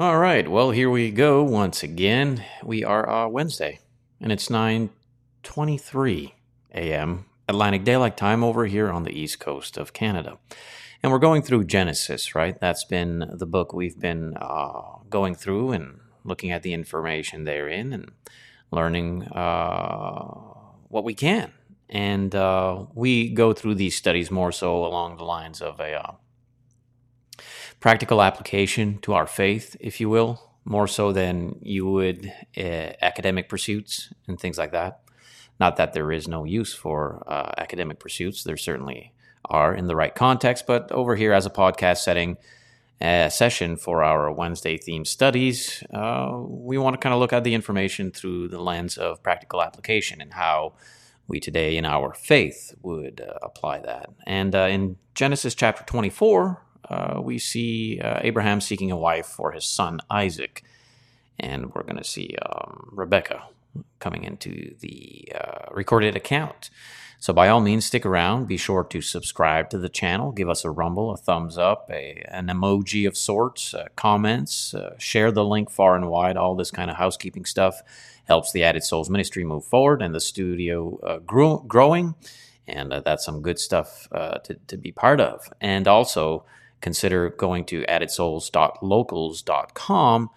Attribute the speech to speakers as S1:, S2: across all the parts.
S1: All right. Well, here we go once again. We are uh, Wednesday, and it's 9:23 a.m. Atlantic Daylight Time over here on the east coast of Canada. And we're going through Genesis, right? That's been the book we've been uh, going through and looking at the information therein and learning uh, what we can. And uh, we go through these studies more so along the lines of a uh, practical application to our faith, if you will, more so than you would uh, academic pursuits and things like that. Not that there is no use for uh, academic pursuits, there certainly are in the right context, but over here as a podcast setting, a session for our Wednesday themed studies, uh, we want to kind of look at the information through the lens of practical application and how we today in our faith would uh, apply that. And uh, in Genesis chapter 24, uh, we see uh, Abraham seeking a wife for his son Isaac. And we're going to see um, Rebecca coming into the uh, recorded account. So, by all means, stick around. Be sure to subscribe to the channel. Give us a rumble, a thumbs up, a, an emoji of sorts, uh, comments, uh, share the link far and wide. All this kind of housekeeping stuff helps the Added Souls ministry move forward and the studio uh, grow, growing. And that's some good stuff to, to be part of. And also, consider going to addedsouls.locals.com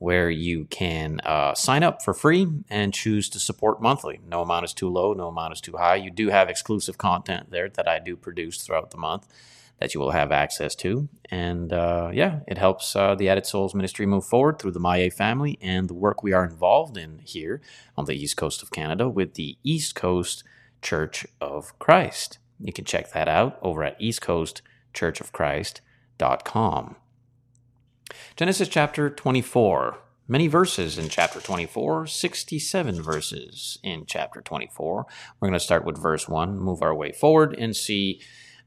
S1: where you can uh, sign up for free and choose to support monthly. No amount is too low, no amount is too high. You do have exclusive content there that I do produce throughout the month that you will have access to. And uh, yeah, it helps uh, the Added Souls ministry move forward through the Maye family and the work we are involved in here on the east coast of Canada with the East Coast Church of Christ. You can check that out over at East Coast Church of Christ com. Genesis chapter 24. Many verses in chapter 24, 67 verses in chapter 24. We're going to start with verse 1, move our way forward, and see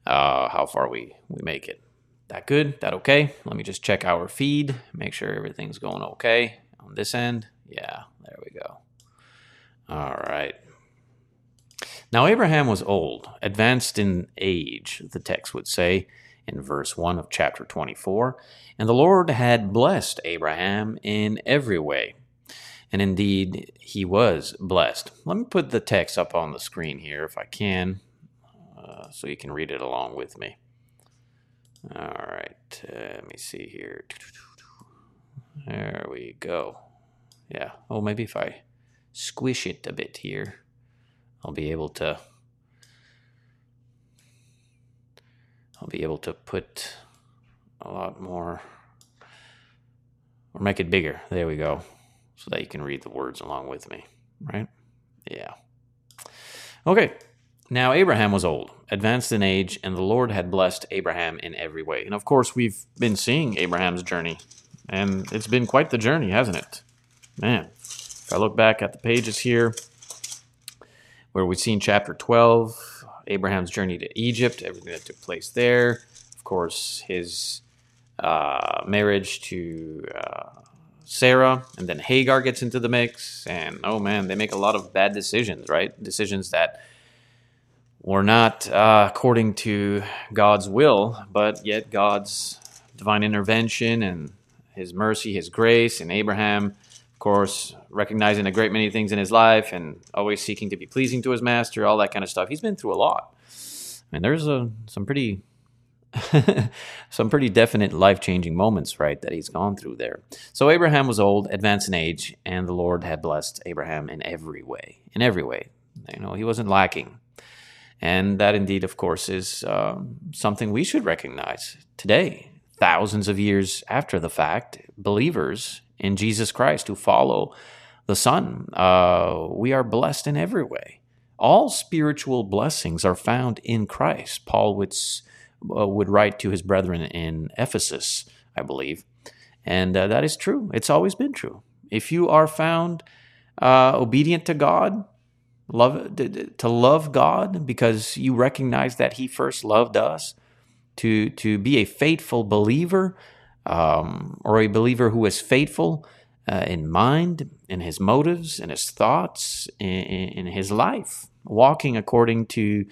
S1: uh, how far we, we make it. That good? That okay? Let me just check our feed, make sure everything's going okay on this end. Yeah, there we go. All right. Now, Abraham was old, advanced in age, the text would say in verse 1 of chapter 24. And the Lord had blessed Abraham in every way. And indeed, he was blessed. Let me put the text up on the screen here if I can, uh, so you can read it along with me. All right, uh, let me see here. There we go. Yeah, oh, maybe if I squish it a bit here, I'll be able to I'll be able to put a lot more or make it bigger. There we go. So that you can read the words along with me, right? Yeah. Okay. Now Abraham was old, advanced in age, and the Lord had blessed Abraham in every way. And of course, we've been seeing Abraham's journey, and it's been quite the journey, hasn't it? Man, if I look back at the pages here, where we've seen chapter 12, Abraham's journey to Egypt, everything that took place there. Of course, his uh, marriage to uh, Sarah, and then Hagar gets into the mix. And oh man, they make a lot of bad decisions, right? Decisions that were not uh, according to God's will, but yet God's divine intervention and his mercy, his grace, and Abraham course, recognizing a great many things in his life and always seeking to be pleasing to his master, all that kind of stuff. He's been through a lot. I mean, there's a, some pretty some pretty definite life changing moments, right, that he's gone through there. So Abraham was old, advanced in age, and the Lord had blessed Abraham in every way. In every way. You know, he wasn't lacking. And that indeed, of course, is um, something we should recognize today, thousands of years after the fact. Believers in Jesus Christ who follow the Son. Uh, we are blessed in every way. All spiritual blessings are found in Christ. Paul would, uh, would write to his brethren in Ephesus, I believe. And uh, that is true. It's always been true. If you are found uh, obedient to God, love to love God because you recognize that He first loved us, to to be a faithful believer, um, or a believer who is faithful uh, in mind, in his motives, in his thoughts, in, in his life, walking according to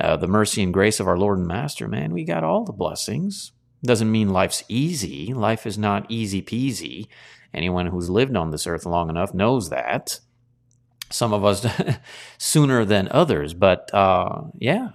S1: uh, the mercy and grace of our Lord and Master, man, we got all the blessings. Doesn't mean life's easy. Life is not easy peasy. Anyone who's lived on this earth long enough knows that. Some of us sooner than others, but uh, yeah,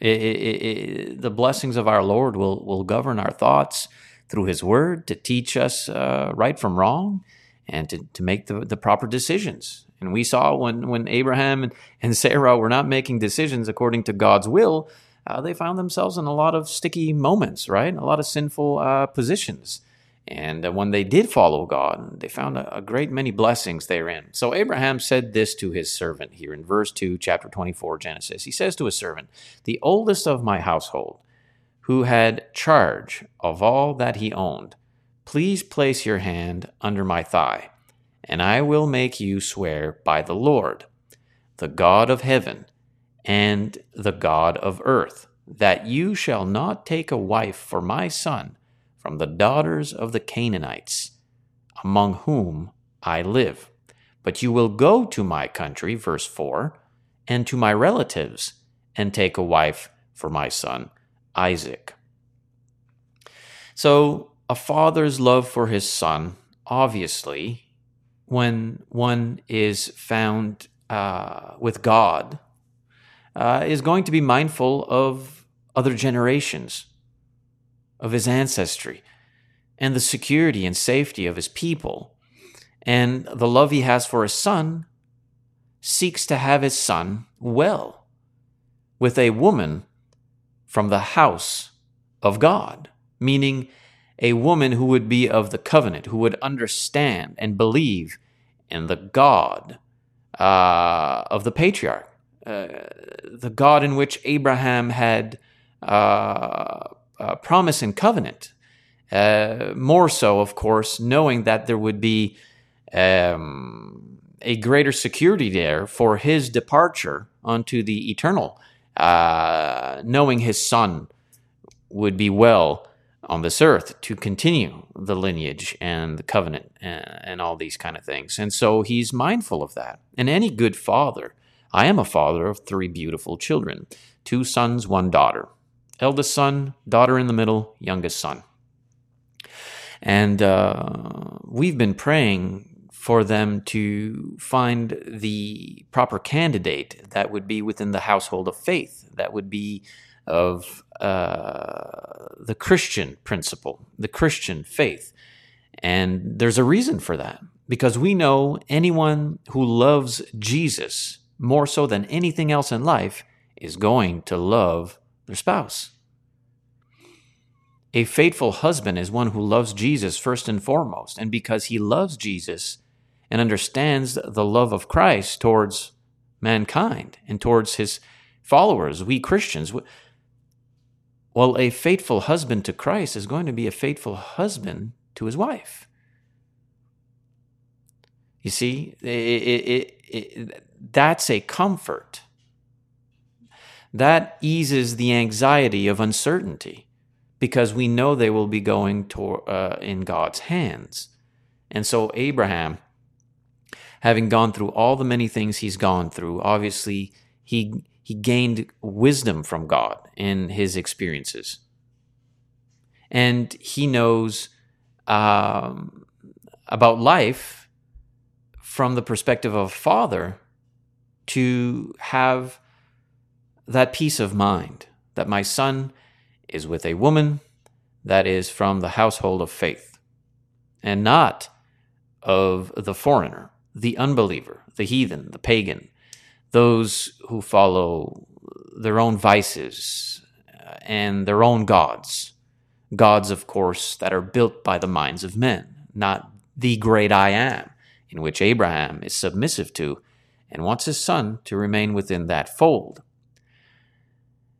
S1: it, it, it, the blessings of our Lord will will govern our thoughts through His Word to teach us uh, right from wrong and to, to make the, the proper decisions. And we saw when, when Abraham and Sarah were not making decisions according to God's will, uh, they found themselves in a lot of sticky moments, right? A lot of sinful uh, positions. And uh, when they did follow God, they found a, a, great many blessings therein. So Abraham said this to his servant here in verse 2, chapter 24, Genesis. He says to his servant, The oldest of my household, who had charge of all that he owned, please place your hand under my thigh, and I will make you swear by the Lord, the God of heaven and the God of earth, that you shall not take a wife for my son from the daughters of the Canaanites, among whom I live. But you will go to my country, verse 4, and to my relatives, and take a wife for my son Isaac. So, a father's love for his son, obviously, when one is found uh, with God, uh, is going to be mindful of other generations, of his ancestry, and the security and safety of his people. And the love he has for his son seeks to have his son well with a woman from the house of God, meaning a woman who would be of the covenant, who would understand and believe in the God uh, of the patriarch, uh, the God in which Abraham had uh, promise and covenant. Uh, more so, of course, knowing that there would be um, a greater security there for his departure unto the eternal, uh, knowing his son would be well on this earth to continue the lineage and the covenant and, and, all these kind of things. And so he's mindful of that. And any good father, I am a father of three beautiful children two sons, one daughter. Eldest son, daughter in the middle, youngest son. And uh, we've been praying for them to find the proper candidate that would be within the household of faith, that would be of uh, the Christian principle, the Christian faith. And there's a reason for that because we know anyone who loves Jesus more so than anything else in life is going to love their spouse. A faithful husband is one who loves Jesus first and foremost. And because he loves Jesus and understands the love of Christ towards mankind and towards his followers, we Christians, well, a faithful husband to Christ is going to be a faithful husband to his wife. You see, it, it, it, that's a comfort. That eases the anxiety of uncertainty because we know they will be going to, uh, in God's hands. And so, Abraham, having gone through all the many things he's gone through, obviously he he gained wisdom from God in his experiences. And he knows um, about life from the perspective of a father to have that peace of mind that my son is with a woman that is from the household of faith and not of the foreigner, the unbeliever, the heathen, the pagan, those who follow their own vices uh, and their own gods. Gods, of course, that are built by the minds of men, not the great I am, in which Abraham is submissive to and wants his son to remain within that fold.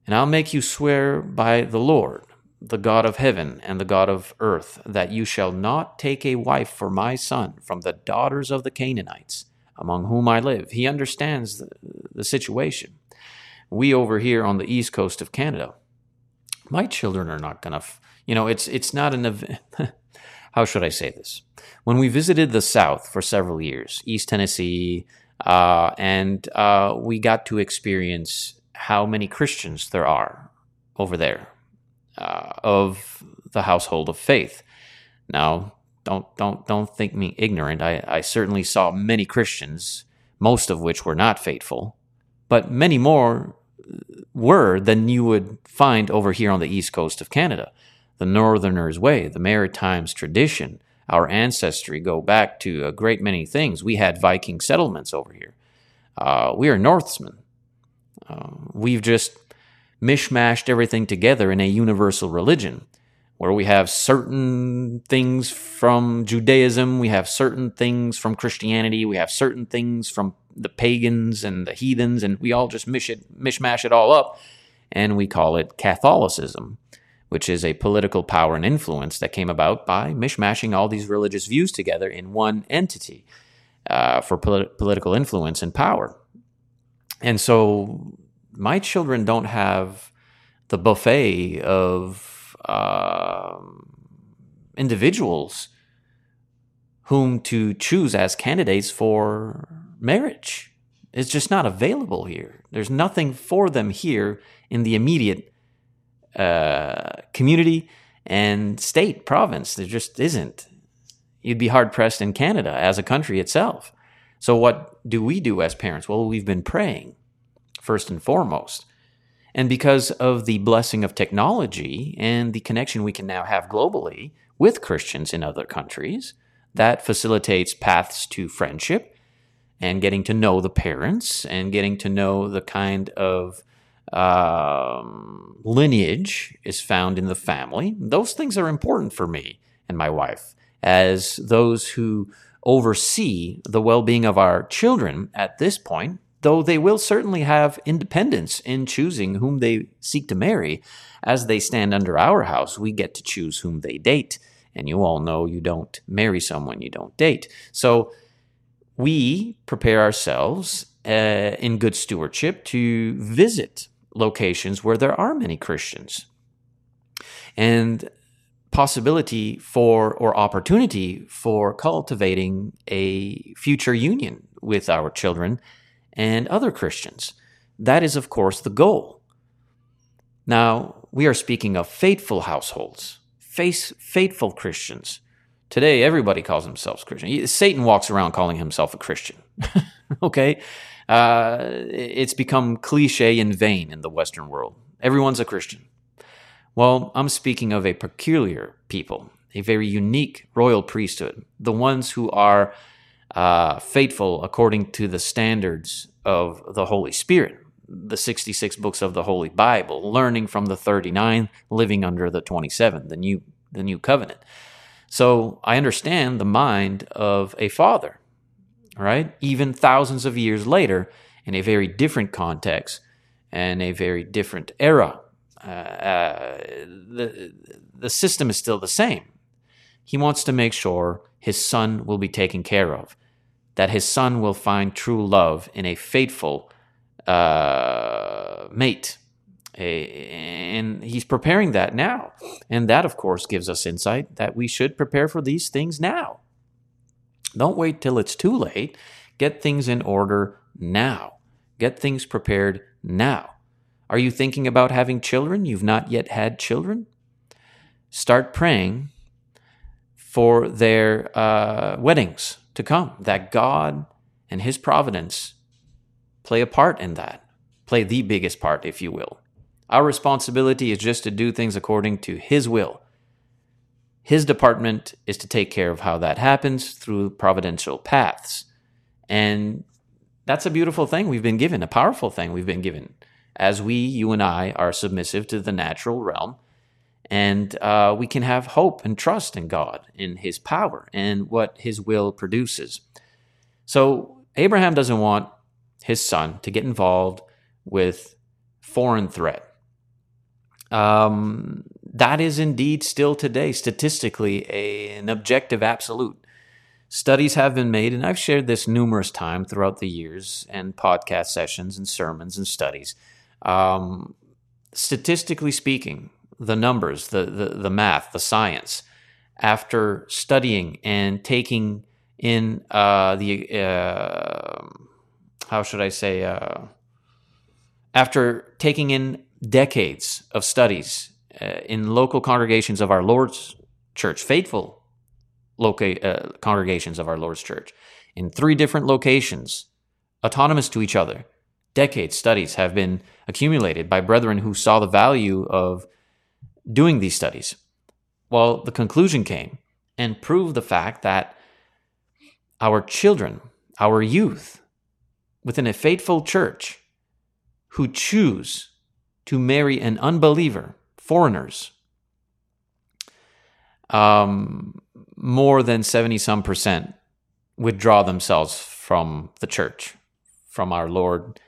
S1: And I'll make you swear by the Lord, the God of heaven and the God of earth, that you shall not take a wife for my son from the daughters of the Canaanites among whom I live. He understands the, the situation. We over here on the east coast of Canada, my children are not going to, you know, it's it's not an event. how should I say this? When we visited the South for several years, East Tennessee, uh, and uh, we got to experience how many Christians there are over there, uh, of the household of faith. Now, don't don't don't think me ignorant. I, I certainly saw many Christians, most of which were not faithful, but many more were than you would find over here on the east coast of Canada. The Northerners' way, the Maritimes tradition, our ancestry go back to a great many things. We had Viking settlements over here. Uh, we are Northmen. Uh, we've just mishmashed everything together in a universal religion where we have certain things from Judaism, we have certain things from Christianity, we have certain things from the pagans and the heathens, and we all just mish it, mishmash it all up, and we call it Catholicism, which is a political power and influence that came about by mishmashing all these religious views together in one entity uh, for polit- political influence and power. And so my children don't have the buffet of uh, individuals whom to choose as candidates for marriage. It's just not available here. There's nothing for them here in the immediate uh, community and state, province. There just isn't. You'd be hard pressed in Canada as a country itself. So, what do we do as parents? Well, we've been praying first and foremost. And because of the blessing of technology and the connection we can now have globally with Christians in other countries, that facilitates paths to friendship and getting to know the parents and getting to know the kind of um, lineage is found in the family. Those things are important for me and my wife as those who oversee the well being of our children at this point though they will certainly have independence in choosing whom they seek to marry. As they stand under our house, we get to choose whom they date. And you all know you don't marry someone you don't date. So we prepare ourselves uh, in good stewardship to visit locations where there are many Christians. And possibility for or opportunity for cultivating a future union with our children and other Christians. That is, of course, the goal. Now, we are speaking of faithful households, face, faithful Christians. Today, everybody calls themselves Christian. Satan walks around calling himself a Christian. okay? Uh, it's become cliche and vain in the Western world. Everyone's a Christian. Well, I'm speaking of a peculiar people, a very unique royal priesthood, the ones who are uh, faithful according to the standards of the Holy Spirit, the 66 books of the Holy Bible, learning from the 39, living under the 27, the new, the new covenant. So I understand the mind of a father, right? Even thousands of years later, in a very different context and a very different era. Uh, uh, the, the system is still the same. He wants to make sure his son will be taken care of that his son will find true love in a faithful uh, mate. A, and he's preparing that now. And that, of course, gives us insight that we should prepare for these things now. Don't wait till it's too late. Get things in order now. Get things prepared now. Are you thinking about having children? You've not yet had children? Start praying for their uh, weddings to come, that God and His providence play a part in that, play the biggest part, if you will. Our responsibility is just to do things according to His will. His department is to take care of how that happens through providential paths. And that's a beautiful thing we've been given, a powerful thing we've been given. As we, you and I, are submissive to the natural realm, and uh, we can have hope and trust in God, in His power, and what His will produces. So, Abraham doesn't want his son to get involved with foreign threat. Um, that is indeed still today statistically a, an objective absolute. Studies have been made, and I've shared this numerous times throughout the years and podcast sessions and sermons and studies. Um, statistically speaking, the numbers, the, the, the math, the science, after studying and taking in uh, the, uh, how should I say, uh, after taking in decades of studies uh, in local congregations of our Lord's church, faithful loca- uh, congregations of our Lord's church, in three different locations, autonomous to each other. Decades studies have been accumulated by brethren who saw the value of doing these studies. Well, the conclusion came and proved the fact that our children, our youth, within a faithful church who choose to marry an unbeliever, foreigners, um, more than 70 some percent withdraw themselves from the church, from our Lord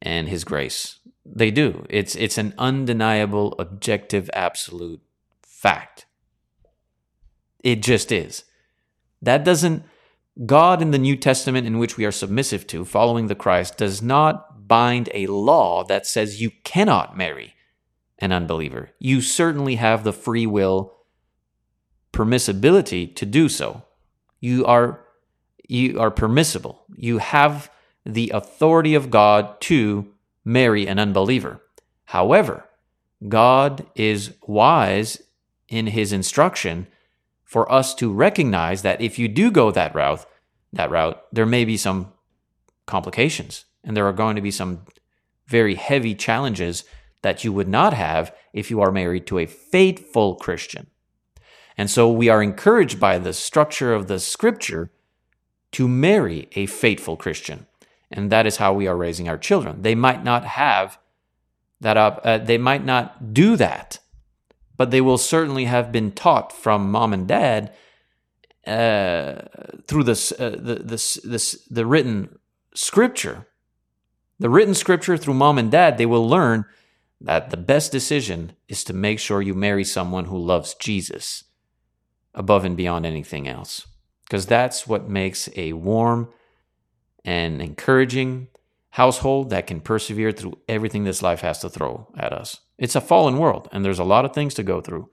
S1: and his grace. They do. It's it's an undeniable, objective, absolute fact. It just is. That doesn't God in the New Testament in which we are submissive to, following the Christ, does not bind a law that says you cannot marry an unbeliever. You certainly have the free will permissibility to do so. You are you are permissible. You have the authority of God to marry an unbeliever. However, God is wise in his instruction for us to recognize that if you do go that route, that route, there may be some complications and there are going to be some very heavy challenges that you would not have if you are married to a faithful Christian. And so we are encouraged by the structure of the scripture to marry a faithful Christian. And that is how we are raising our children. They might not have that up, uh, they might not do that, but they will certainly have been taught from mom and dad uh, through this, uh, the, this, this, the written scripture. The written scripture through mom and dad, they will learn that the best decision is to make sure you marry someone who loves Jesus above and beyond anything else. Because that's what makes a warm and encouraging household that can persevere through everything this life has to throw at us. It's a fallen world, and there's a lot of things to go through.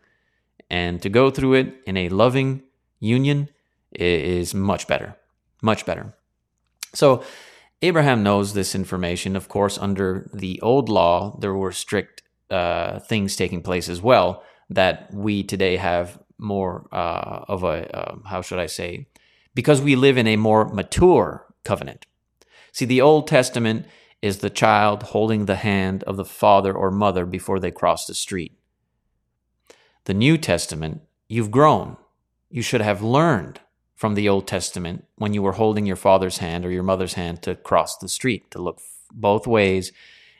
S1: And to go through it in a loving union is much better. Much better. So, Abraham knows this information. Of course, under the old law, there were strict uh, things taking place as well that we today have more uh, of a, uh, how should I say, because we live in a more mature covenant. See, the Old Testament is the child holding the hand of the father or mother before they cross the street. The New Testament, you've grown. You should have learned from the Old Testament when you were holding your father's hand or your mother's hand to cross the street, to look both ways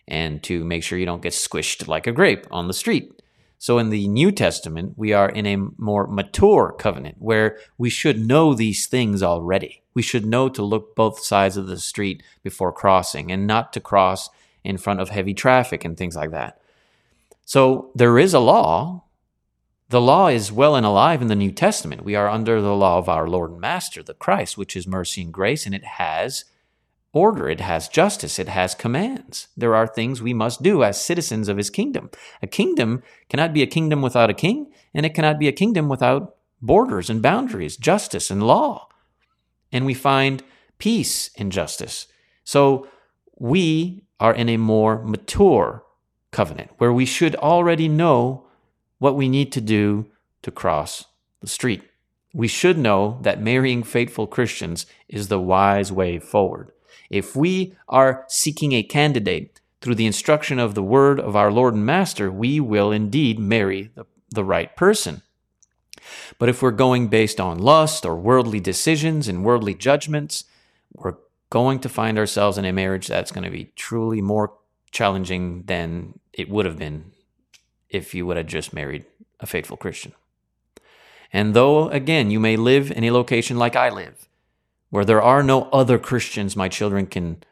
S1: and to make sure you don't get squished like a grape on the street. So in the New Testament, we are in a more mature covenant where we should know these things already. We should know to look both sides of the street before crossing and not to cross in front of heavy traffic and things like that. So there is a law. The law is well and alive in the New Testament. We are under the law of our Lord and Master, the Christ, which is mercy and grace, and it has order, it has justice, it has commands. There are things we must do as citizens of his kingdom. A kingdom cannot be a kingdom without a king, and it cannot be a kingdom without borders and boundaries, justice and law. And we find peace in justice. So we are in a more mature covenant where we should already know what we need to do to cross the street. We should know that marrying faithful Christians is the wise way forward. If we are seeking a candidate through the instruction of the word of our Lord and Master, we will indeed marry the, the right person. But if we're going based on lust or worldly decisions and worldly judgments, we're going to find ourselves in a marriage that's going to be truly more challenging than it would have been if you would have just married a faithful Christian. And though, again, you may live in a location like I live, where there are no other Christians my children can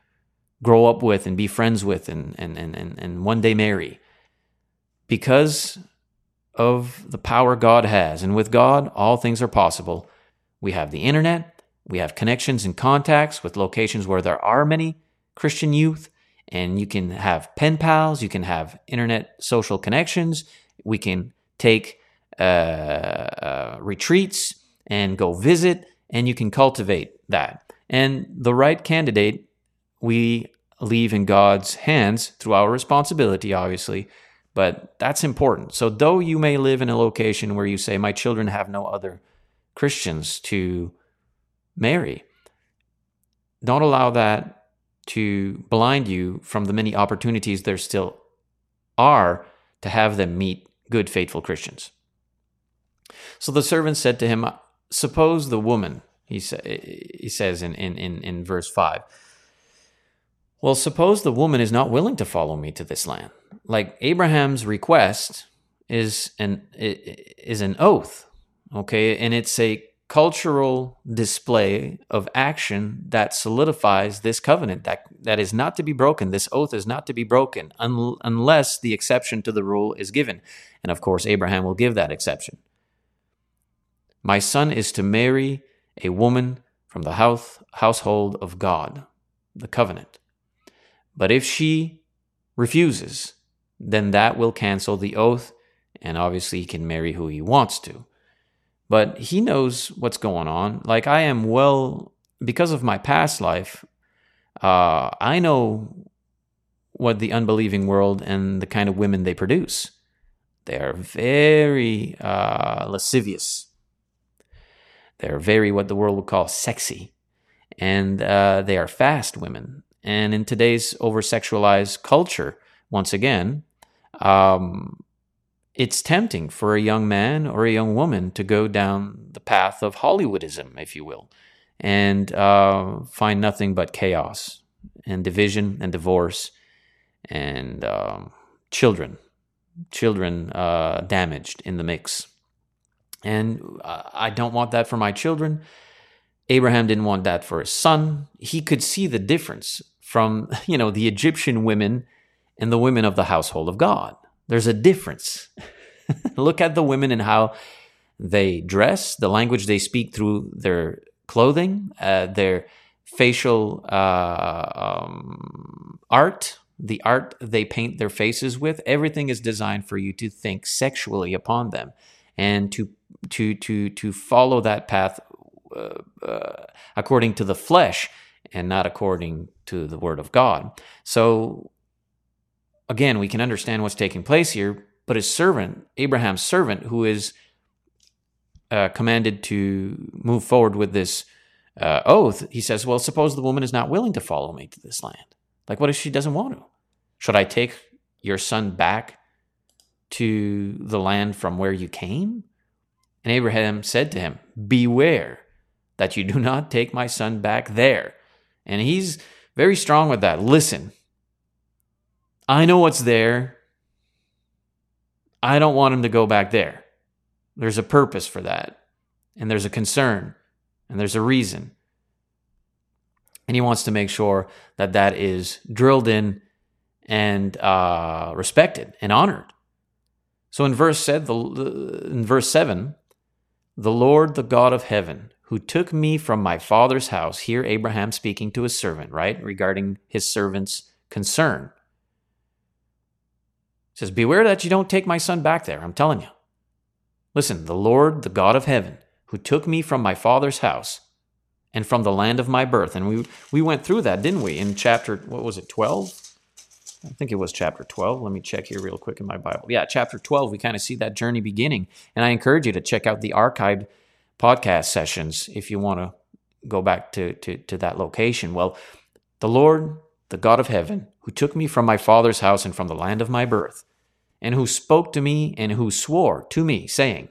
S1: grow up with and be friends with and, and, and, and, one day marry. Because of the power God has. And with God, all things are possible. We have the internet, we have connections and contacts with locations where there are many Christian youth, and you can have pen pals, you can have internet social connections, we can take uh, uh, retreats and go visit, and you can cultivate that. And the right candidate, we leave in God's hands through our responsibility, obviously, but that's important. So, though you may live in a location where you say, My children have no other Christians to marry, don't allow that to blind you from the many opportunities there still are to have them meet good, faithful Christians. So the servant said to him, Suppose the woman, he, sa- he says in, in, in, in verse 5, Well, suppose the woman is not willing to follow me to this land. Like Abraham's request is an, is an oath, okay? And it's a cultural display of action that solidifies this covenant that that is not to be broken. This oath is not to be broken un- unless the exception to the rule is given. And of course Abraham will give that exception. My son is to marry a woman from the house, household of God the covenant. But if she refuses then that will cancel the oath and obviously he can marry who he wants to but he knows what's going on. Like I am well because of my past life. Uh, I know what the unbelieving world and the kind of women they produce. They are very uh, lascivious. They're very what the world would call sexy, and uh, they are fast women. And in today's over sexualized culture, once again, um, it's tempting for a young man or a young woman to go down the path of Hollywoodism, if you will, and uh, find nothing but chaos and division and divorce and um, children, children uh, damaged in the mix. And I don't want that for my children. Abraham didn't want that for his son. He could see the difference from, you know, the Egyptian women and the women of the household of God. There's a difference. Look at the women and how they dress, the language they speak through their clothing, uh, their facial uh, um, art, the art they paint their faces with. Everything is designed for you to think sexually upon them and to to to to follow that path uh, uh according to the flesh and not according to the word of God. So again, we can understand what's taking place here, but his servant, Abraham's servant, who is uh, commanded to move forward with this uh, oath, he says, Well, suppose the woman is not willing to follow me to this land. Like, what if she doesn't want to? Should I take your son back to the land from where you came? And Abraham said to him, Beware that you do not take my son back there. And he's very strong with that. Listen, I know what's there. I don't want him to go back there. There's a purpose for that, and there's a concern, and there's a reason. And he wants to make sure that that is drilled in and uh, respected and honored. So in verse said the, in verse seven, the Lord, the God of heaven, who took me from my father's house. Here, Abraham speaking to his servant, right, regarding his servant's concern says, Beware that you don't take my son back there. I'm telling you. Listen, the Lord, the God of heaven, who took me from my father's house and from the land of my birth. And we, we went through that, didn't we, in chapter, what was it, 12? I think it was chapter 12. Let me check here real quick in my Bible. Yeah, chapter 12, we kind of see that journey beginning. And I encourage you to check out the archived podcast sessions if you want to go back to, to, to that location. Well, the Lord, the God of heaven, who took me from my father's house and from the land of my birth, and who spoke to me and who swore to me, saying,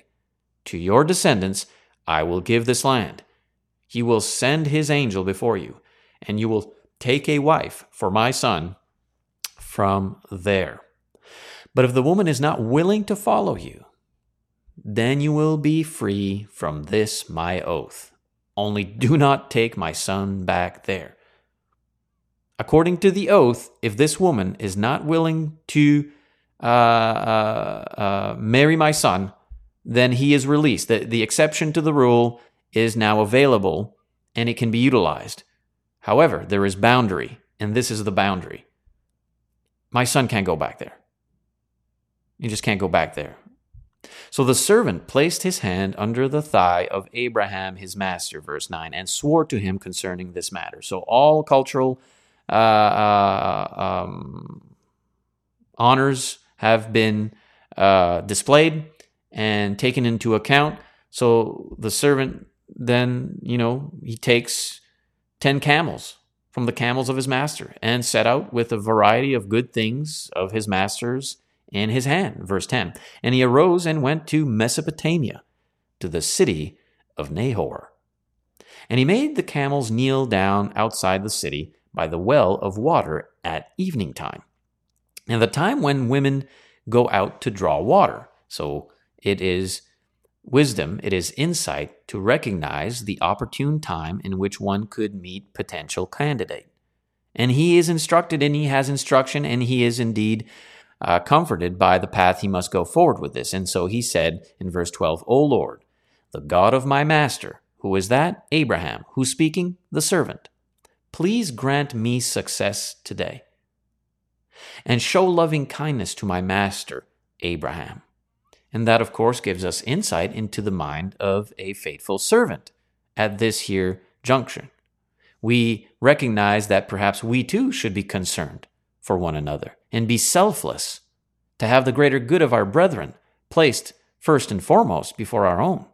S1: To your descendants I will give this land. He will send his angel before you, and you will take a wife for my son from there. But if the woman is not willing to follow you, then you will be free from this my oath. Only do not take my son back there. According to the oath, if this woman is not willing to uh, uh, uh, marry my son, then he is released. The, the exception to the rule is now available and it can be utilized. However, there is boundary, and this is the boundary. My son can't go back there. He just can't go back there. So the servant placed his hand under the thigh of Abraham, his master, verse 9, and swore to him concerning this matter. So all cultural uh, uh, um, honors have been uh, displayed and taken into account. So the servant then, you know, he takes 10 camels from the camels of his master and set out with a variety of good things of his master's in his hand. Verse 10 And he arose and went to Mesopotamia, to the city of Nahor. And he made the camels kneel down outside the city by the well of water at evening time, and the time when women go out to draw water. So it is wisdom, it is insight to recognize the opportune time in which one could meet potential candidate. And he is instructed and he has instruction and he is indeed uh, comforted by the path he must go forward with this. And so he said in verse 12, O Lord, the God of my master, who is that? Abraham. Who's speaking? The servant. Please grant me success today. And show loving kindness to my master, Abraham. And that, of course, gives us insight into the mind of a faithful servant at this here junction. We recognize that perhaps we too should be concerned for one another and be selfless to have the greater good of our brethren placed first and foremost before our own.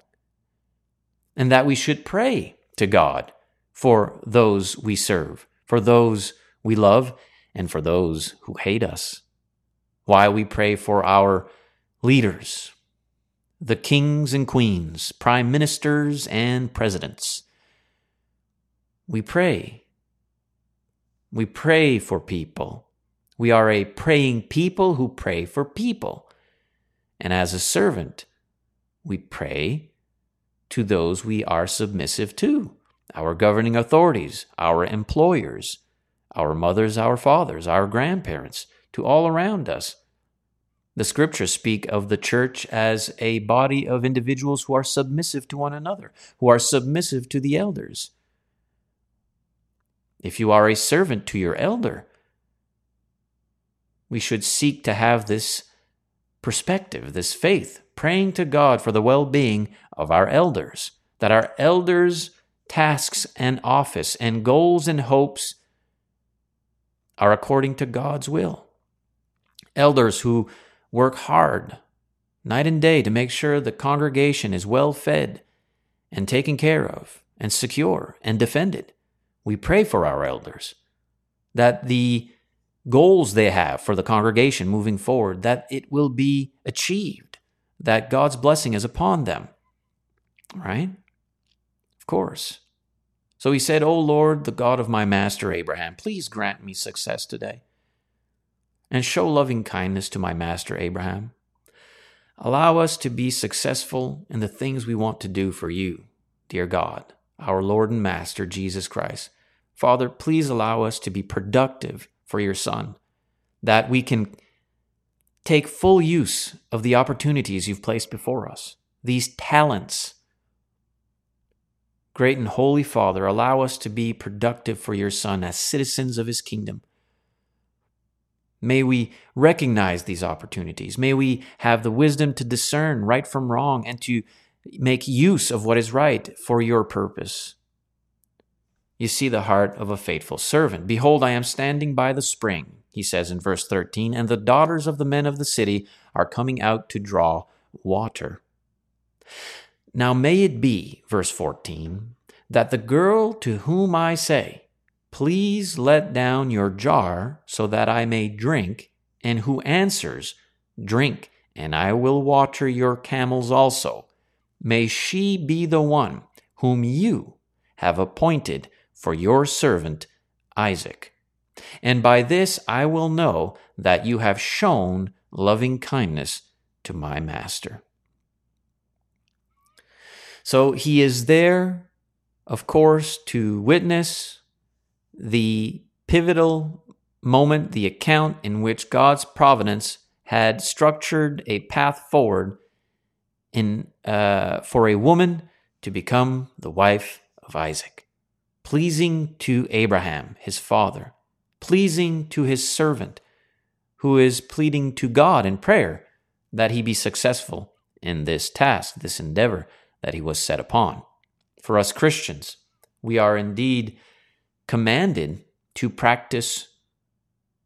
S1: And that we should pray to God for those we serve, for those we love, and for those who hate us. Why we pray for our leaders, the kings and queens, prime ministers and presidents. We pray. We pray for people we are a praying people who pray for people. And as a servant, we pray to those we are submissive to our governing authorities, our employers, our mothers, our fathers, our grandparents, to all around us. The scriptures speak of the church as a body of individuals who are submissive to one another, who are submissive to the elders. If you are a servant to your elder, we should seek to have this perspective, this faith, praying to God for the well being of our elders, that our elders' tasks and office and goals and hopes are according to God's will. Elders who work hard night and day to make sure the congregation is well fed and taken care of and secure and defended. We pray for our elders that the goals they have for the congregation moving forward, that it will be achieved, that God's blessing is upon them. Right? Course. So he said, O Lord, the God of my master Abraham, please grant me success today and show loving kindness to my master Abraham. Allow us to be successful in the things we want to do for you, dear God, our Lord and Master Jesus Christ. Father, please allow us to be productive for your son, that we can take full use of the opportunities you've placed before us, these talents. Great and Holy Father, allow us to be productive for your Son as citizens of his kingdom. May we recognize these opportunities. May we have the wisdom to discern right from wrong and to make use of what is right for your purpose you see the heart of a faithful servant. Behold, I am standing by the spring, he says in verse 13, and the daughters of the men of the city are coming out to draw water. Now may it be, verse 14, that the girl to whom I say, Please let down your jar so that I may drink, and who answers, Drink, and I will water your camels also, may she be the one whom you have appointed for your servant Isaac. And by this I will know that you have shown loving kindness to my master. So he is there, of course, to witness the pivotal moment, the account in which God's providence had structured a path forward in, uh, for a woman to become the wife of Isaac. Pleasing to Abraham, his father, pleasing to his servant, who is pleading to God in prayer that he be successful in this task, this endeavor that he was set upon. For us Christians, we are indeed commanded to practice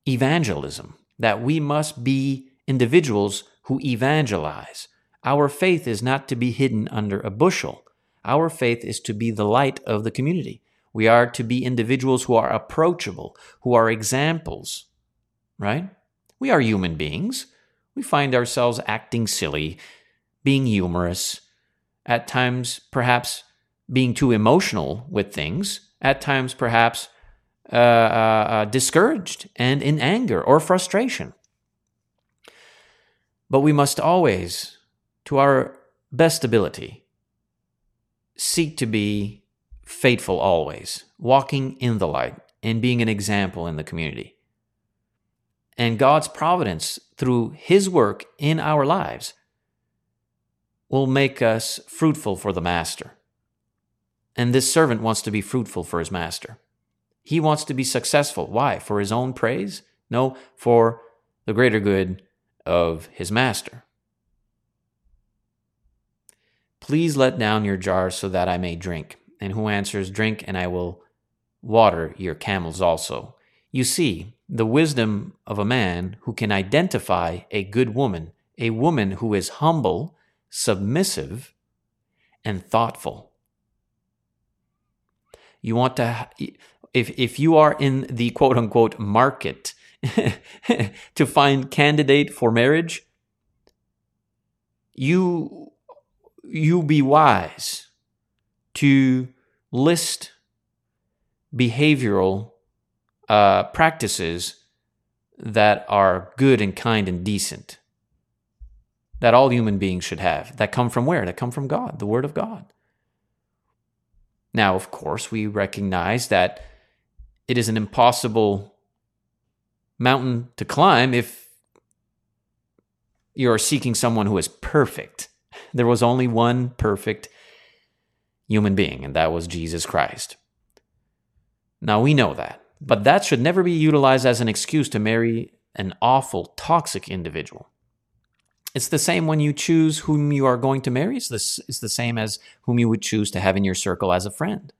S1: evangelism, that we must be individuals who evangelize. Our faith is not to be hidden under a bushel. Our faith is to be the light of the community. We are to be individuals who are approachable, who are examples, right? We are human beings. We find ourselves acting silly, being humorous, at times perhaps being too emotional with things, at times perhaps uh, uh, uh, discouraged and in anger or frustration. But we must always, to our best ability, seek to be faithful always, walking in the light and being an example in the community. And God's providence through His work in our lives will make us fruitful for the Master. And this servant wants to be fruitful for his master. He wants to be successful. Why? For his own praise? No, for the greater good of his master. Please let down your jar so that I may drink. And who answers, Drink, and I will water your camels also. You see, the wisdom of a man who can identify a good woman, a woman who is humble, submissive, and thoughtful. You want to, if, if you are in the quote unquote market to find candidate for marriage, you, you be wise to list behavioral uh, practices that are good and kind and decent that all human beings should have that come from where that come from god the word of god now, of course, we recognize that it is an impossible mountain to climb if you're seeking someone who is perfect. There was only one perfect human being, and that was Jesus Christ. Now, we know that, but that should never be utilized as an excuse to marry an awful, toxic individual. It's the same when you choose whom you are going to marry. It's the, it's the same as whom you would choose to have in your circle as a friend.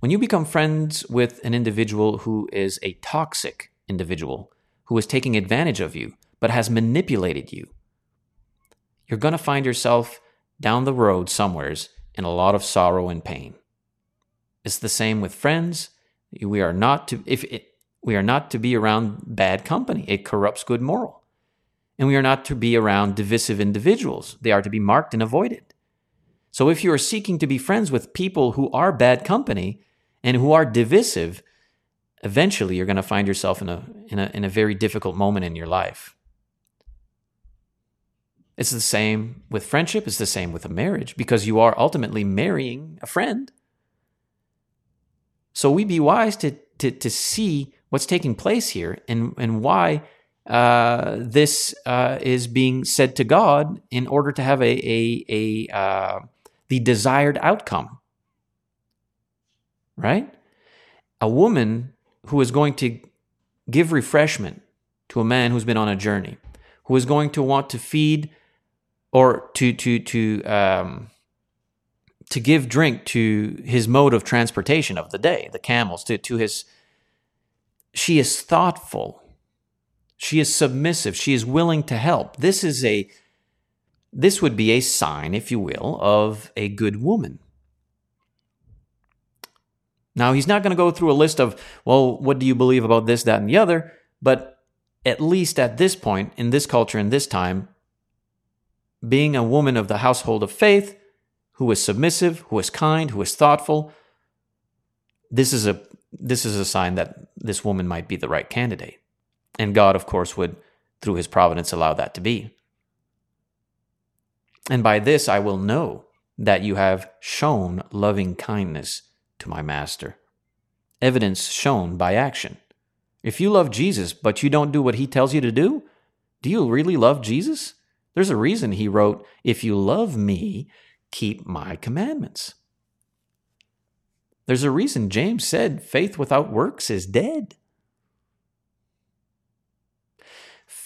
S1: When you become friends with an individual who is a toxic individual, who is taking advantage of you, but has manipulated you, you're going to find yourself down the road somewheres in a lot of sorrow and pain. It's the same with friends. We are not to if it, we are not to be around bad company. It corrupts good moral and we are not to be around divisive individuals. They are to be marked and avoided. So if you are seeking to be friends with people who are bad company and who are divisive, eventually you're going to find yourself in a, in a, in a very difficult moment in your life. It's the same with friendship, it's the same with a marriage because you are ultimately marrying a friend. So we be wise to, to, to see what's taking place here and, and why uh, this uh, is being said to God in order to have a, a, a uh, the desired outcome. Right? A woman who is going to give refreshment to a man who's been on a journey, who is going to want to feed or to to to um, to give drink to his mode of transportation of the day, the camels, to to his. She is thoughtful she is submissive. She is willing to help. This is a this would be a sign, if you will, of a good woman. Now, he's not going to go through a list of, well, what do you believe about this, that, and the other? But at least at this point, in this culture, in this time, being a woman of the household of faith, who is submissive, who is kind, who is thoughtful, this is a this is a sign that this woman might be the right candidate. And God, of course, would, through his providence, allow that to be. And by this I will know that you have shown loving kindness to my master. Evidence shown by action. If you love Jesus, but you don't do what he tells you to do, do you really love Jesus? There's a reason he wrote, If you love me, keep my commandments. There's a reason James said, Faith without works is dead.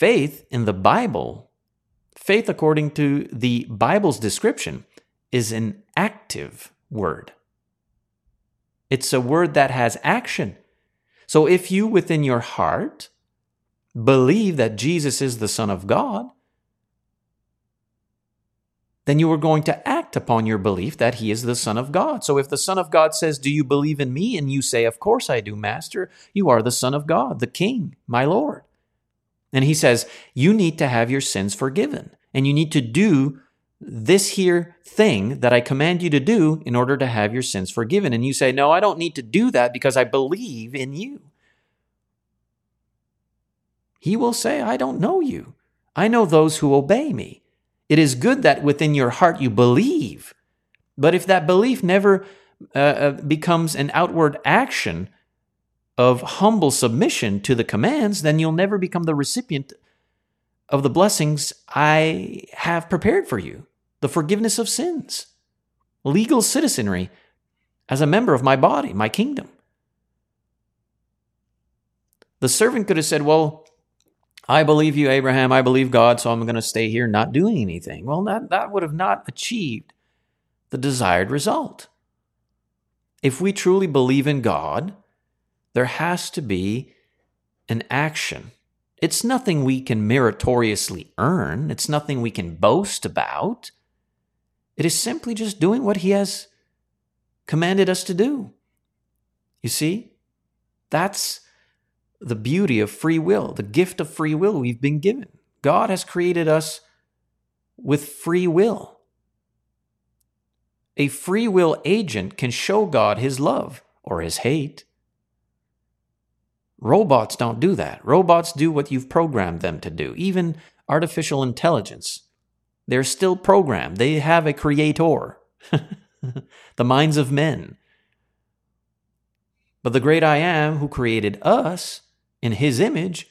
S1: Faith in the Bible, faith according to the Bible's description, is an active word. It's a word that has action. So if you within your heart believe that Jesus is the Son of God, then you are going to act upon your belief that he is the Son of God. So if the Son of God says, Do you believe in me? And you say, Of course I do, Master, you are the Son of God, the King, my Lord. And he says, You need to have your sins forgiven, and you need to do this here thing that I command you to do in order to have your sins forgiven. And you say, No, I don't need to do that because I believe in you. He will say, I don't know you. I know those who obey me. It is good that within your heart you believe. But if that belief never uh, uh, becomes an outward action of humble submission to the commands, then you'll never become the recipient of the blessings I have prepared for you the forgiveness of sins, legal citizenry as a member of my body, my kingdom. The servant could have said, Well, I believe you, Abraham. I believe God, so I'm going to stay here not doing anything. Well, that, that would have not achieved the desired result. If we truly believe in God, there has to be an action. It's nothing we can meritoriously earn, it's nothing we can boast about. It is simply just doing what He has commanded us to do. You see, that's the beauty of free will, the gift of free will we've been given. God has created us with free will. A free will agent can show God his love or his hate. Robots don't do that. Robots do what you've programmed them to do. Even artificial intelligence, they're still programmed. They have a creator, the minds of men. But the great I am who created us in his image,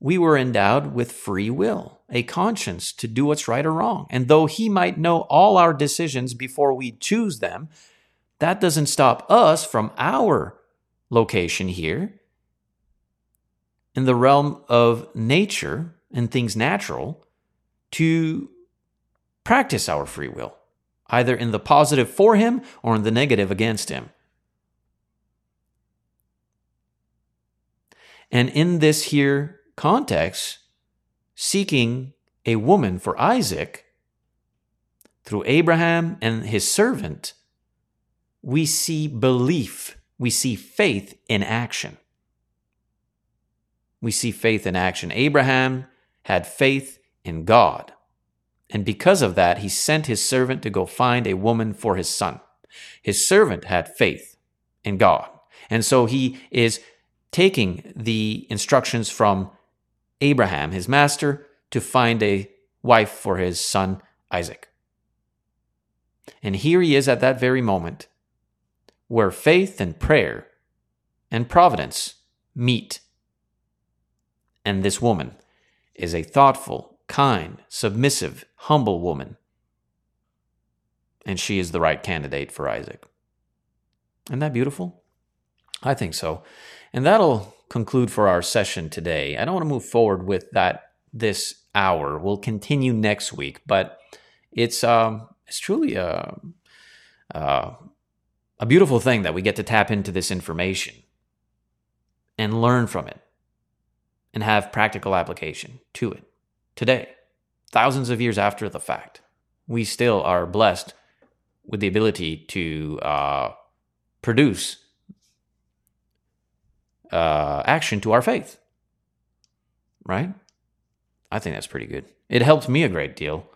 S1: we were endowed with free will, a conscience to do what's right or wrong. And though he might know all our decisions before we choose them, that doesn't stop us from our location here in the realm of nature and things natural to practice our free will, either in the positive for him or in the negative against him. And in this here context, seeking a woman for Isaac through Abraham and his servant, we see belief, we see faith in action. We see faith in action. Abraham had faith in God. And because of that, he sent his servant to go find a woman for his son. His servant had faith in God. And so he is taking the instructions from Abraham, his master, to find a wife for his son Isaac. And here he is at that very moment where faith and prayer and providence meet. And this woman is a thoughtful, kind, submissive, humble woman. And she is the right candidate for Isaac. Isn't that beautiful? I think so. And that'll conclude for our session today. I don't want to move forward with that this hour. We'll continue next week, but it's um, it's truly a uh, a beautiful thing that we get to tap into this information and learn from it and have practical application to it today, thousands of years after the fact. We still are blessed with the ability to uh, produce uh, action to our faith. Right? I think that's pretty good. It helped me a great deal.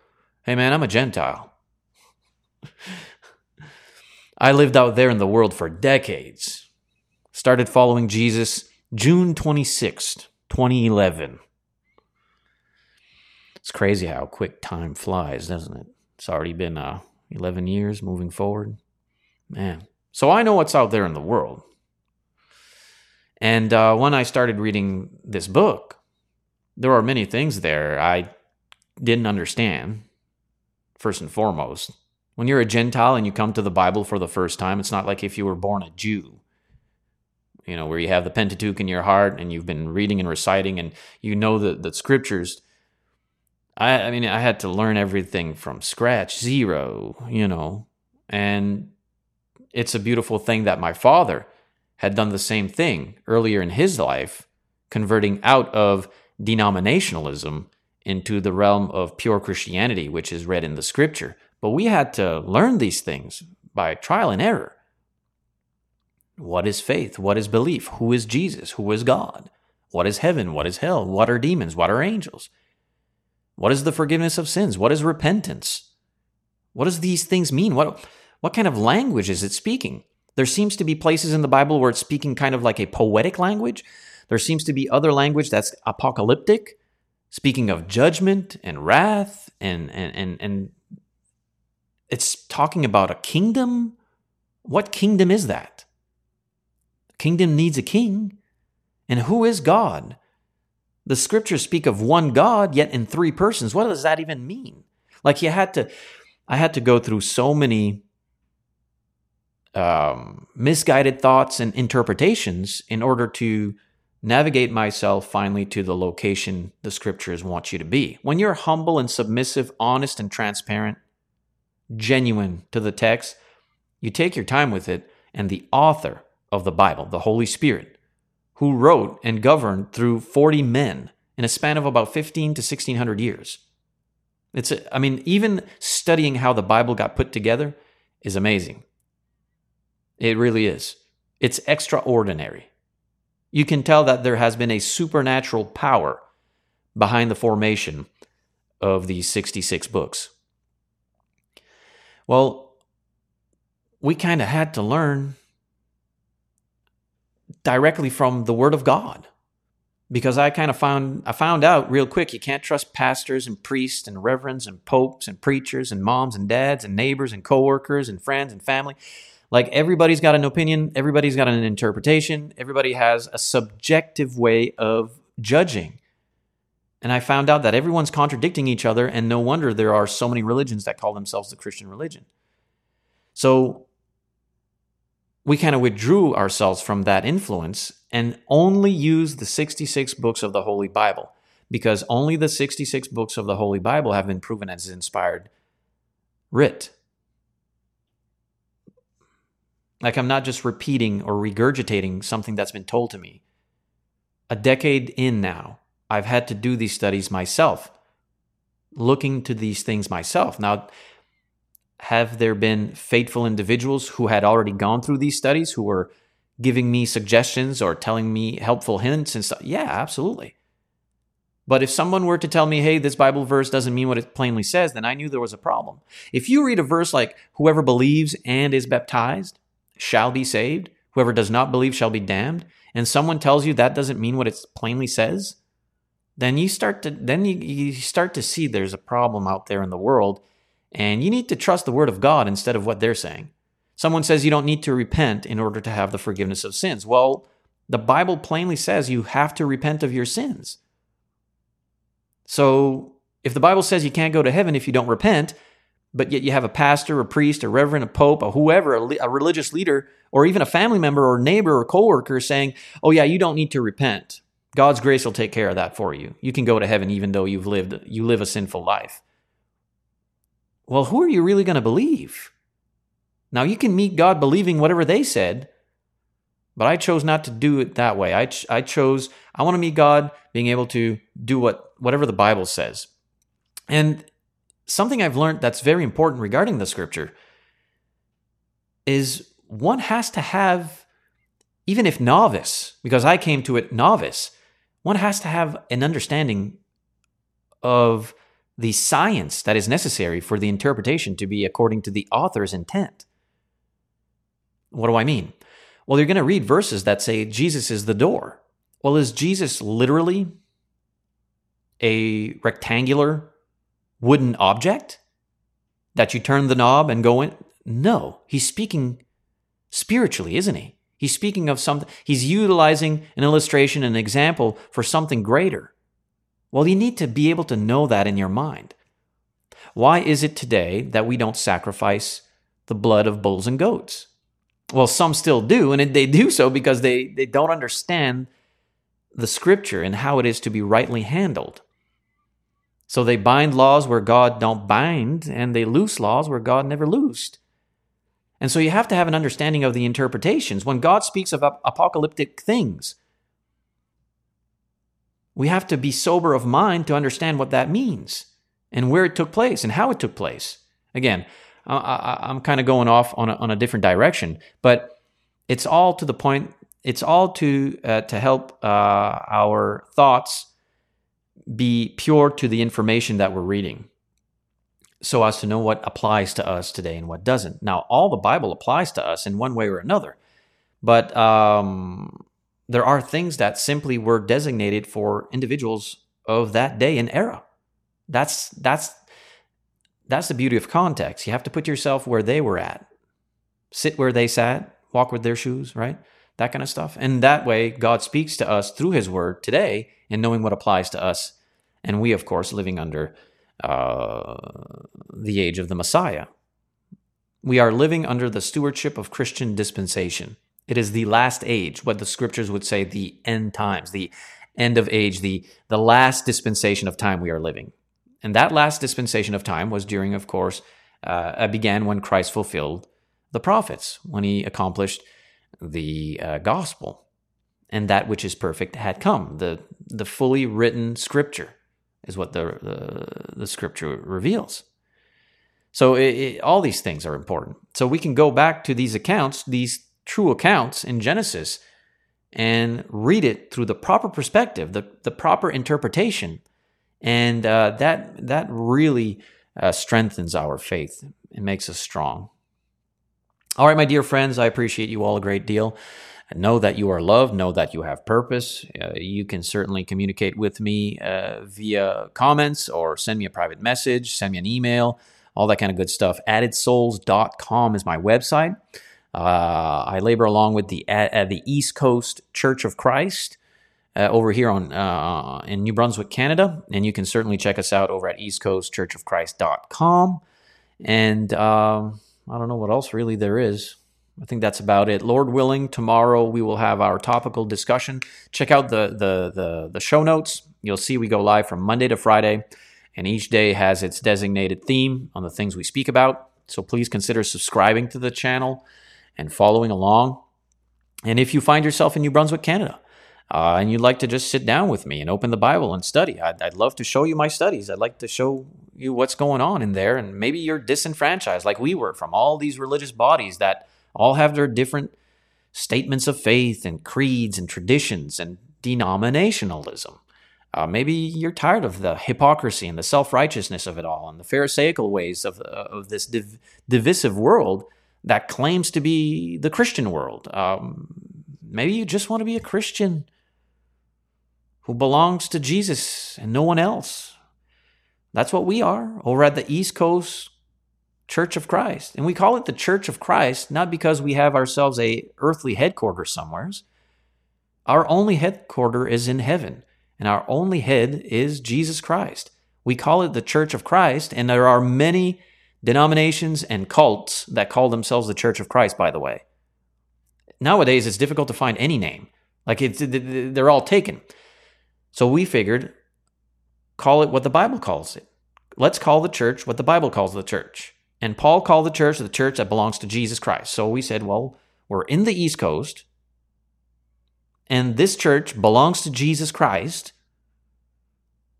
S1: Hey, man, I'm a Gentile. I lived out there in the world for decades. Started following Jesus June 26th, 2011. It's crazy how quick time flies, doesn't it? It's already been uh, 11 years moving forward. Man. So I know what's out there in the world. And uh, when I started reading this book, there are many things there I didn't understand, first and foremost. When you're a Gentile and you come to the Bible for the first time, it's not like if you were born a Jew, you know, where you have the Pentateuch in your heart and you've been reading and reciting and you know the, the scriptures. I, I mean, I had to learn everything from scratch, zero, you know, and it's a beautiful thing that my father had done the same thing earlier in his life converting out of denominationalism into the realm of pure Christianity, which is read in the scripture. But we had to learn these things by trial and error. What is faith? What is belief? Who is Jesus? Who is God? What is heaven? What is hell? What are demons? What are angels? What is the forgiveness of sins? What is repentance? What does these things mean? What, what kind of language is it speaking? There seems to be places in the Bible where it's speaking kind of like a poetic language. There seems to be other language that's apocalyptic, speaking of judgment and wrath, and, and, and, and it's talking about a kingdom. What kingdom is that? Kingdom needs a king. And who is God? The scriptures speak of one God, yet in three persons. What does that even mean? Like you had to, I had to go through so many um, misguided thoughts and interpretations in order to navigate myself finally to the location the scriptures want you to be. When you're humble and submissive, honest and transparent, genuine to the text, you take your time with it, and the author of the Bible, the Holy Spirit, who wrote and governed through 40 men in a span of about 15 to 1600 years. It's I mean even studying how the Bible got put together is amazing. It really is. It's extraordinary. You can tell that there has been a supernatural power behind the formation of these 66 books. Well, we kind of had to learn directly from the Word of God. Because I kind of found I found out real quick you can't trust pastors and priests and reverends and popes and preachers and moms and dads and neighbors and coworkers and friends and family. Like everybody's got an opinion, everybody's got an interpretation, everybody has a subjective way of judging. And I found out that everyone's contradicting each other, and no wonder there are so many religions that call themselves the Christian religion. So we kind of withdrew ourselves from that influence and only used the 66 books of the Holy Bible because only the 66 books of the Holy Bible have been proven as inspired writ. Like I'm not just repeating or regurgitating something that's been told to me. A decade in now, I've had to do these studies myself, looking to these things myself. Now, have there been faithful individuals who had already gone through these studies who were giving me suggestions or telling me helpful hints and stuff? Yeah, absolutely. But if someone were to tell me, hey, this Bible verse doesn't mean what it plainly says, then I knew there was a problem. If you read a verse like, whoever believes and is baptized shall be saved, whoever does not believe shall be damned, and someone tells you that doesn't mean what it plainly says, then you start to then you, you start to see there's a problem out there in the world and you need to trust the word of God instead of what they're saying. Someone says you don't need to repent in order to have the forgiveness of sins. Well, the Bible plainly says you have to repent of your sins. So, if the Bible says you can't go to heaven if you don't repent, but yet you have a pastor, a priest, a reverend, a pope, a whoever, a, a religious leader, or even a family member or neighbor or coworker saying, "Oh yeah, you don't need to repent. God's grace will take care of that for you. You can go to heaven even though you've lived you live a sinful life." Well, who are you really going to believe? Now, you can meet God believing whatever they said, but I chose not to do it that way. I, ch- I chose, I want to meet God being able to do what whatever the Bible says. And something I've learned that's very important regarding the scripture is one has to have, even if novice, because I came to it novice, one has to have an understanding of the science that is necessary for the interpretation to be according to the author's intent. What do I mean? Well, you're going to read verses that say Jesus is the door. Well, is Jesus literally a rectangular wooden object that you turn the knob and go in? No, he's speaking spiritually, isn't he? He's speaking of something, he's utilizing an illustration, an example for something greater. Well, you need to be able to know that in your mind. Why is it today that we don't sacrifice the blood of bulls and goats? Well, some still do, and they do so because they, they don't understand the scripture and how it is to be rightly handled. So they bind laws where God don't bind, and they loose laws where God never loosed. And so you have to have an understanding of the interpretations. When God speaks of apocalyptic things, We have to be sober of mind to understand what that means and where it took place and how it took place. Again, I, am kind of going off on a, on a different direction, but it's all to the point. It's all to uh, to help uh, our thoughts be pure to the information that we're reading, so as to know what applies to us today and what doesn't. Now, all the Bible applies to us in one way or another, but um, there are things that simply were designated for individuals of that day and era. That's that's that's the beauty of context. You have to put yourself where they were at. Sit where they sat, walk with their shoes, right? That kind of stuff. And that way God speaks to us through his word today and knowing what applies to us. And we of course living under uh, the age of the Messiah. We are living under the stewardship of Christian dispensation. It is the last age, what the scriptures would say, the end times, the end of age, the, the last dispensation of time we are living. And that last dispensation of time was during, of course, uh, began when Christ fulfilled the prophets, when he accomplished the uh, gospel. And that which is perfect had come. The, the fully written scripture is what the, the, scripture reveals. So it, it, all these things are important. So we can go back to these accounts, these true accounts in Genesis and read it through the proper perspective, the, the proper interpretation. And uh, that, that really uh, strengthens our faith and makes us strong. All right, my dear friends, I appreciate you all a great deal. Know that you are loved. Know that you have purpose. Uh, you can certainly communicate with me uh, via comments or send me a private message, send me an email, all that kind of good stuff. AddedSouls.com is my website. Uh, I labor along with the at, the East Coast Church of Christ uh, over here on uh, in New Brunswick, Canada, and you can certainly check us out over at eastcoastchurchofchrist.com. And um, I don't know what else really there is. I think that's about it. Lord willing, tomorrow we will have our topical discussion. Check out the the the, the show notes. You'll see we go live from Monday to Friday, and each day has its designated theme on the things we speak about. So please consider subscribing to the channel and following along. And if you find yourself in New Brunswick, Canada, uh, and you'd like to just sit down with me and open the Bible and study, I'd, I'd, love to show you my studies. I'd like to show you what's going on in there. And maybe you're disenfranchised like we were from all these religious bodies that all have their different statements of faith and creeds and traditions and denominationalism. Uh, maybe you're tired of the hypocrisy and the self righteousness of it all and the Pharisaical ways of, uh, of this div- divisive world that claims to be the Christian world. Um, maybe you just want to be a Christian who belongs to Jesus and no one else. That's what we are over at the East Coast Church of Christ. And we call it the Church of Christ not because we have ourselves a earthly headquarters somewheres. Our only headquarter is in heaven, and our only head is Jesus Christ. We call it the Church of Christ, and there are many denominations and cults that call themselves the Church of Christ, by the way. Nowadays, it's difficult to find any name. Like, it's, they're all taken. So we figured, call it what the Bible calls it. Let's call the church what the Bible calls the church. And Paul called the church the church that belongs to Jesus Christ. So we said, well, we're in the East Coast, and this church belongs to Jesus Christ.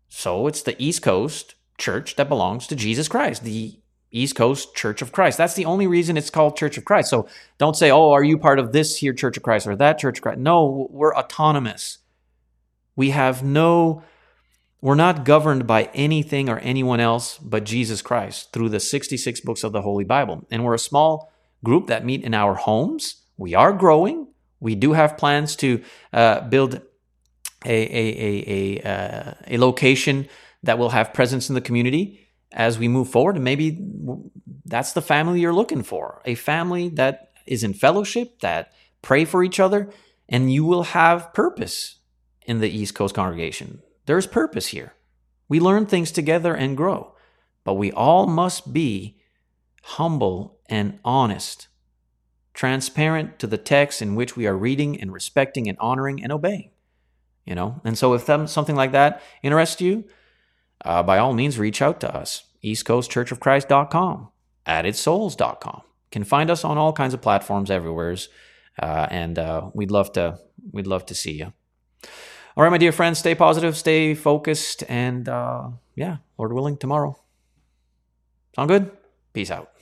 S1: So it's the East Coast church that belongs to Jesus Christ. The East Coast Church of Christ. That's the only reason it's called Church of Christ. So don't say, oh, are you part of this here Church of Christ or that Church of Christ? No, we're autonomous. We have no, we're not governed by anything or anyone else but Jesus Christ through the 66 books of the Holy Bible. And we're a small group that meet in our homes. We are growing. We do have plans to uh, build a, a, a, a, uh, a location that will have presence in the community as we move forward. And maybe that's the family you're looking for a family that is in fellowship, that pray for each other, and you will have purpose in the East Coast congregation. There's purpose here. We learn things together and grow, but we all must be humble and honest, transparent to the text in which we are reading and respecting and honoring and obeying. You know, and so if something like that interests you, uh, by all means, reach out to us. EastCoastChurchOfChrist.com, AddedSouls.com. Can find us on all kinds of platforms everywhere, uh, and uh, we'd love to we'd love to see you. All right, my dear friends, stay positive, stay focused, and uh, yeah, Lord willing, tomorrow. Sound good? Peace out.